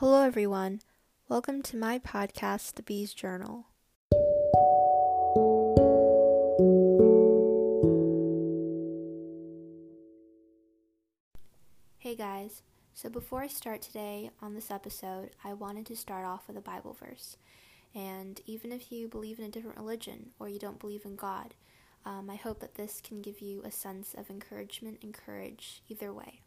Hello, everyone. Welcome to my podcast, The Bee's Journal. Hey, guys. So, before I start today on this episode, I wanted to start off with a Bible verse. And even if you believe in a different religion or you don't believe in God, um, I hope that this can give you a sense of encouragement and courage either way.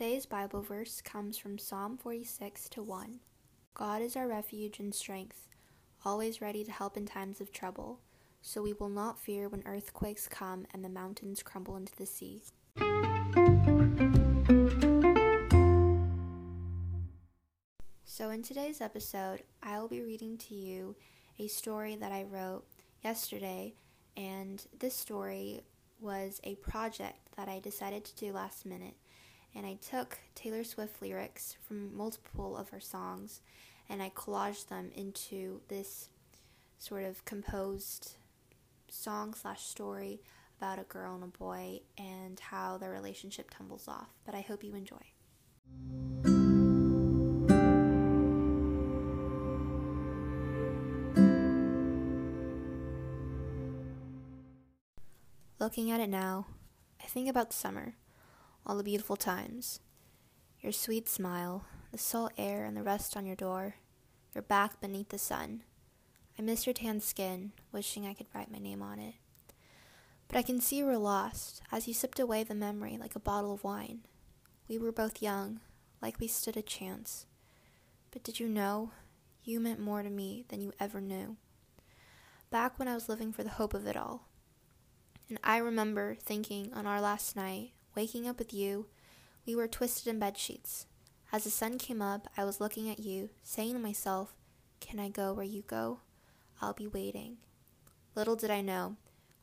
Today's Bible verse comes from Psalm 46 to 1. God is our refuge and strength, always ready to help in times of trouble, so we will not fear when earthquakes come and the mountains crumble into the sea. So, in today's episode, I will be reading to you a story that I wrote yesterday, and this story was a project that I decided to do last minute. And I took Taylor Swift lyrics from multiple of her songs and I collaged them into this sort of composed song slash story about a girl and a boy and how their relationship tumbles off. But I hope you enjoy. Looking at it now, I think about summer, all the beautiful times. Your sweet smile, the salt air and the rust on your door, your back beneath the sun. I miss your tan skin, wishing I could write my name on it. But I can see you were lost as you sipped away the memory like a bottle of wine. We were both young, like we stood a chance. But did you know? You meant more to me than you ever knew. Back when I was living for the hope of it all, and I remember thinking on our last night, waking up with you, we were twisted in bed sheets. As the sun came up, I was looking at you, saying to myself, Can I go where you go? I'll be waiting. Little did I know,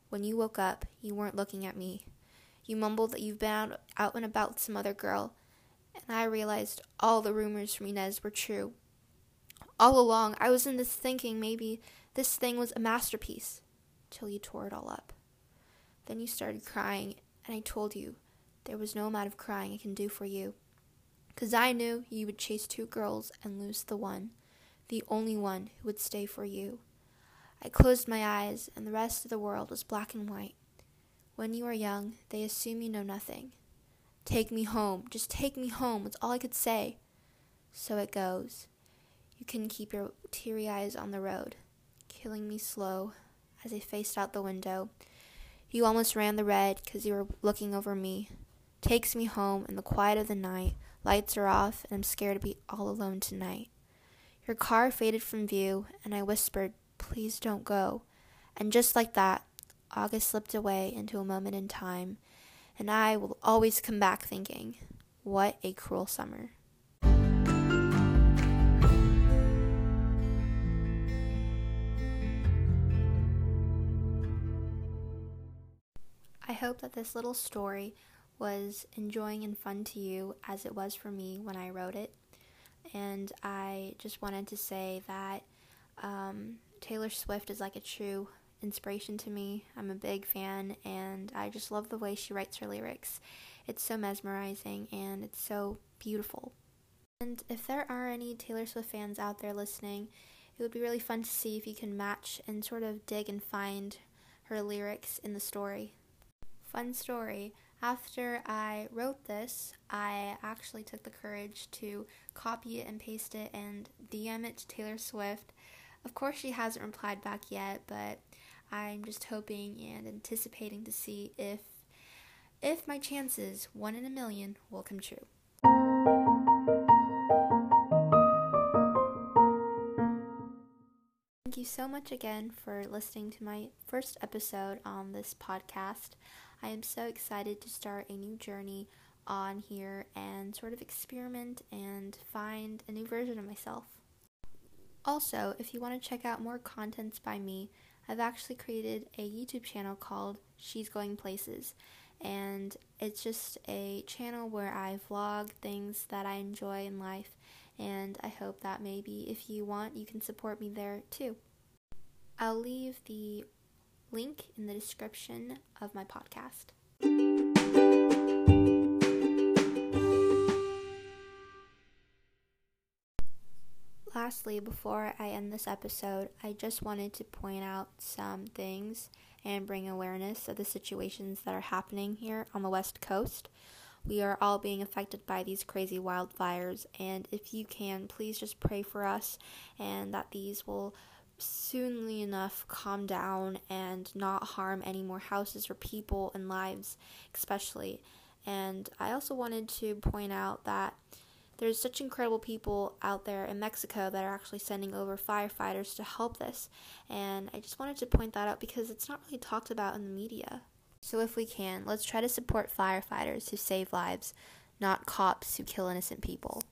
when you woke up, you weren't looking at me. You mumbled that you've been out, out and about with some other girl, and I realized all the rumors from Inez were true. All along, I was in this thinking maybe this thing was a masterpiece, till you tore it all up. Then you started crying, and I told you there was no amount of crying I can do for you. Because I knew you would chase two girls and lose the one, the only one who would stay for you. I closed my eyes, and the rest of the world was black and white. When you are young, they assume you know nothing. Take me home, just take me home, was all I could say. So it goes. You can keep your teary eyes on the road, killing me slow as I faced out the window you almost ran the red because you were looking over me. Takes me home in the quiet of the night. Lights are off, and I'm scared to be all alone tonight. Your car faded from view, and I whispered, Please don't go. And just like that, August slipped away into a moment in time, and I will always come back thinking, What a cruel summer. I hope that this little story was enjoying and fun to you as it was for me when I wrote it. And I just wanted to say that um, Taylor Swift is like a true inspiration to me. I'm a big fan, and I just love the way she writes her lyrics. It's so mesmerizing and it's so beautiful. And if there are any Taylor Swift fans out there listening, it would be really fun to see if you can match and sort of dig and find her lyrics in the story. Fun story. After I wrote this, I actually took the courage to copy it and paste it and DM it to Taylor Swift. Of course, she hasn't replied back yet, but I'm just hoping and anticipating to see if if my chances, one in a million, will come true. Thank you so much again for listening to my first episode on this podcast. I am so excited to start a new journey on here and sort of experiment and find a new version of myself. Also, if you want to check out more contents by me, I've actually created a YouTube channel called She's Going Places. And it's just a channel where I vlog things that I enjoy in life. And I hope that maybe if you want, you can support me there too. I'll leave the link in the description of my podcast. Lastly, before I end this episode, I just wanted to point out some things and bring awareness of the situations that are happening here on the West Coast. We are all being affected by these crazy wildfires, and if you can, please just pray for us and that these will soonly enough calm down and not harm any more houses or people and lives, especially. And I also wanted to point out that there's such incredible people out there in Mexico that are actually sending over firefighters to help this. And I just wanted to point that out because it's not really talked about in the media. So if we can, let's try to support firefighters who save lives, not cops who kill innocent people.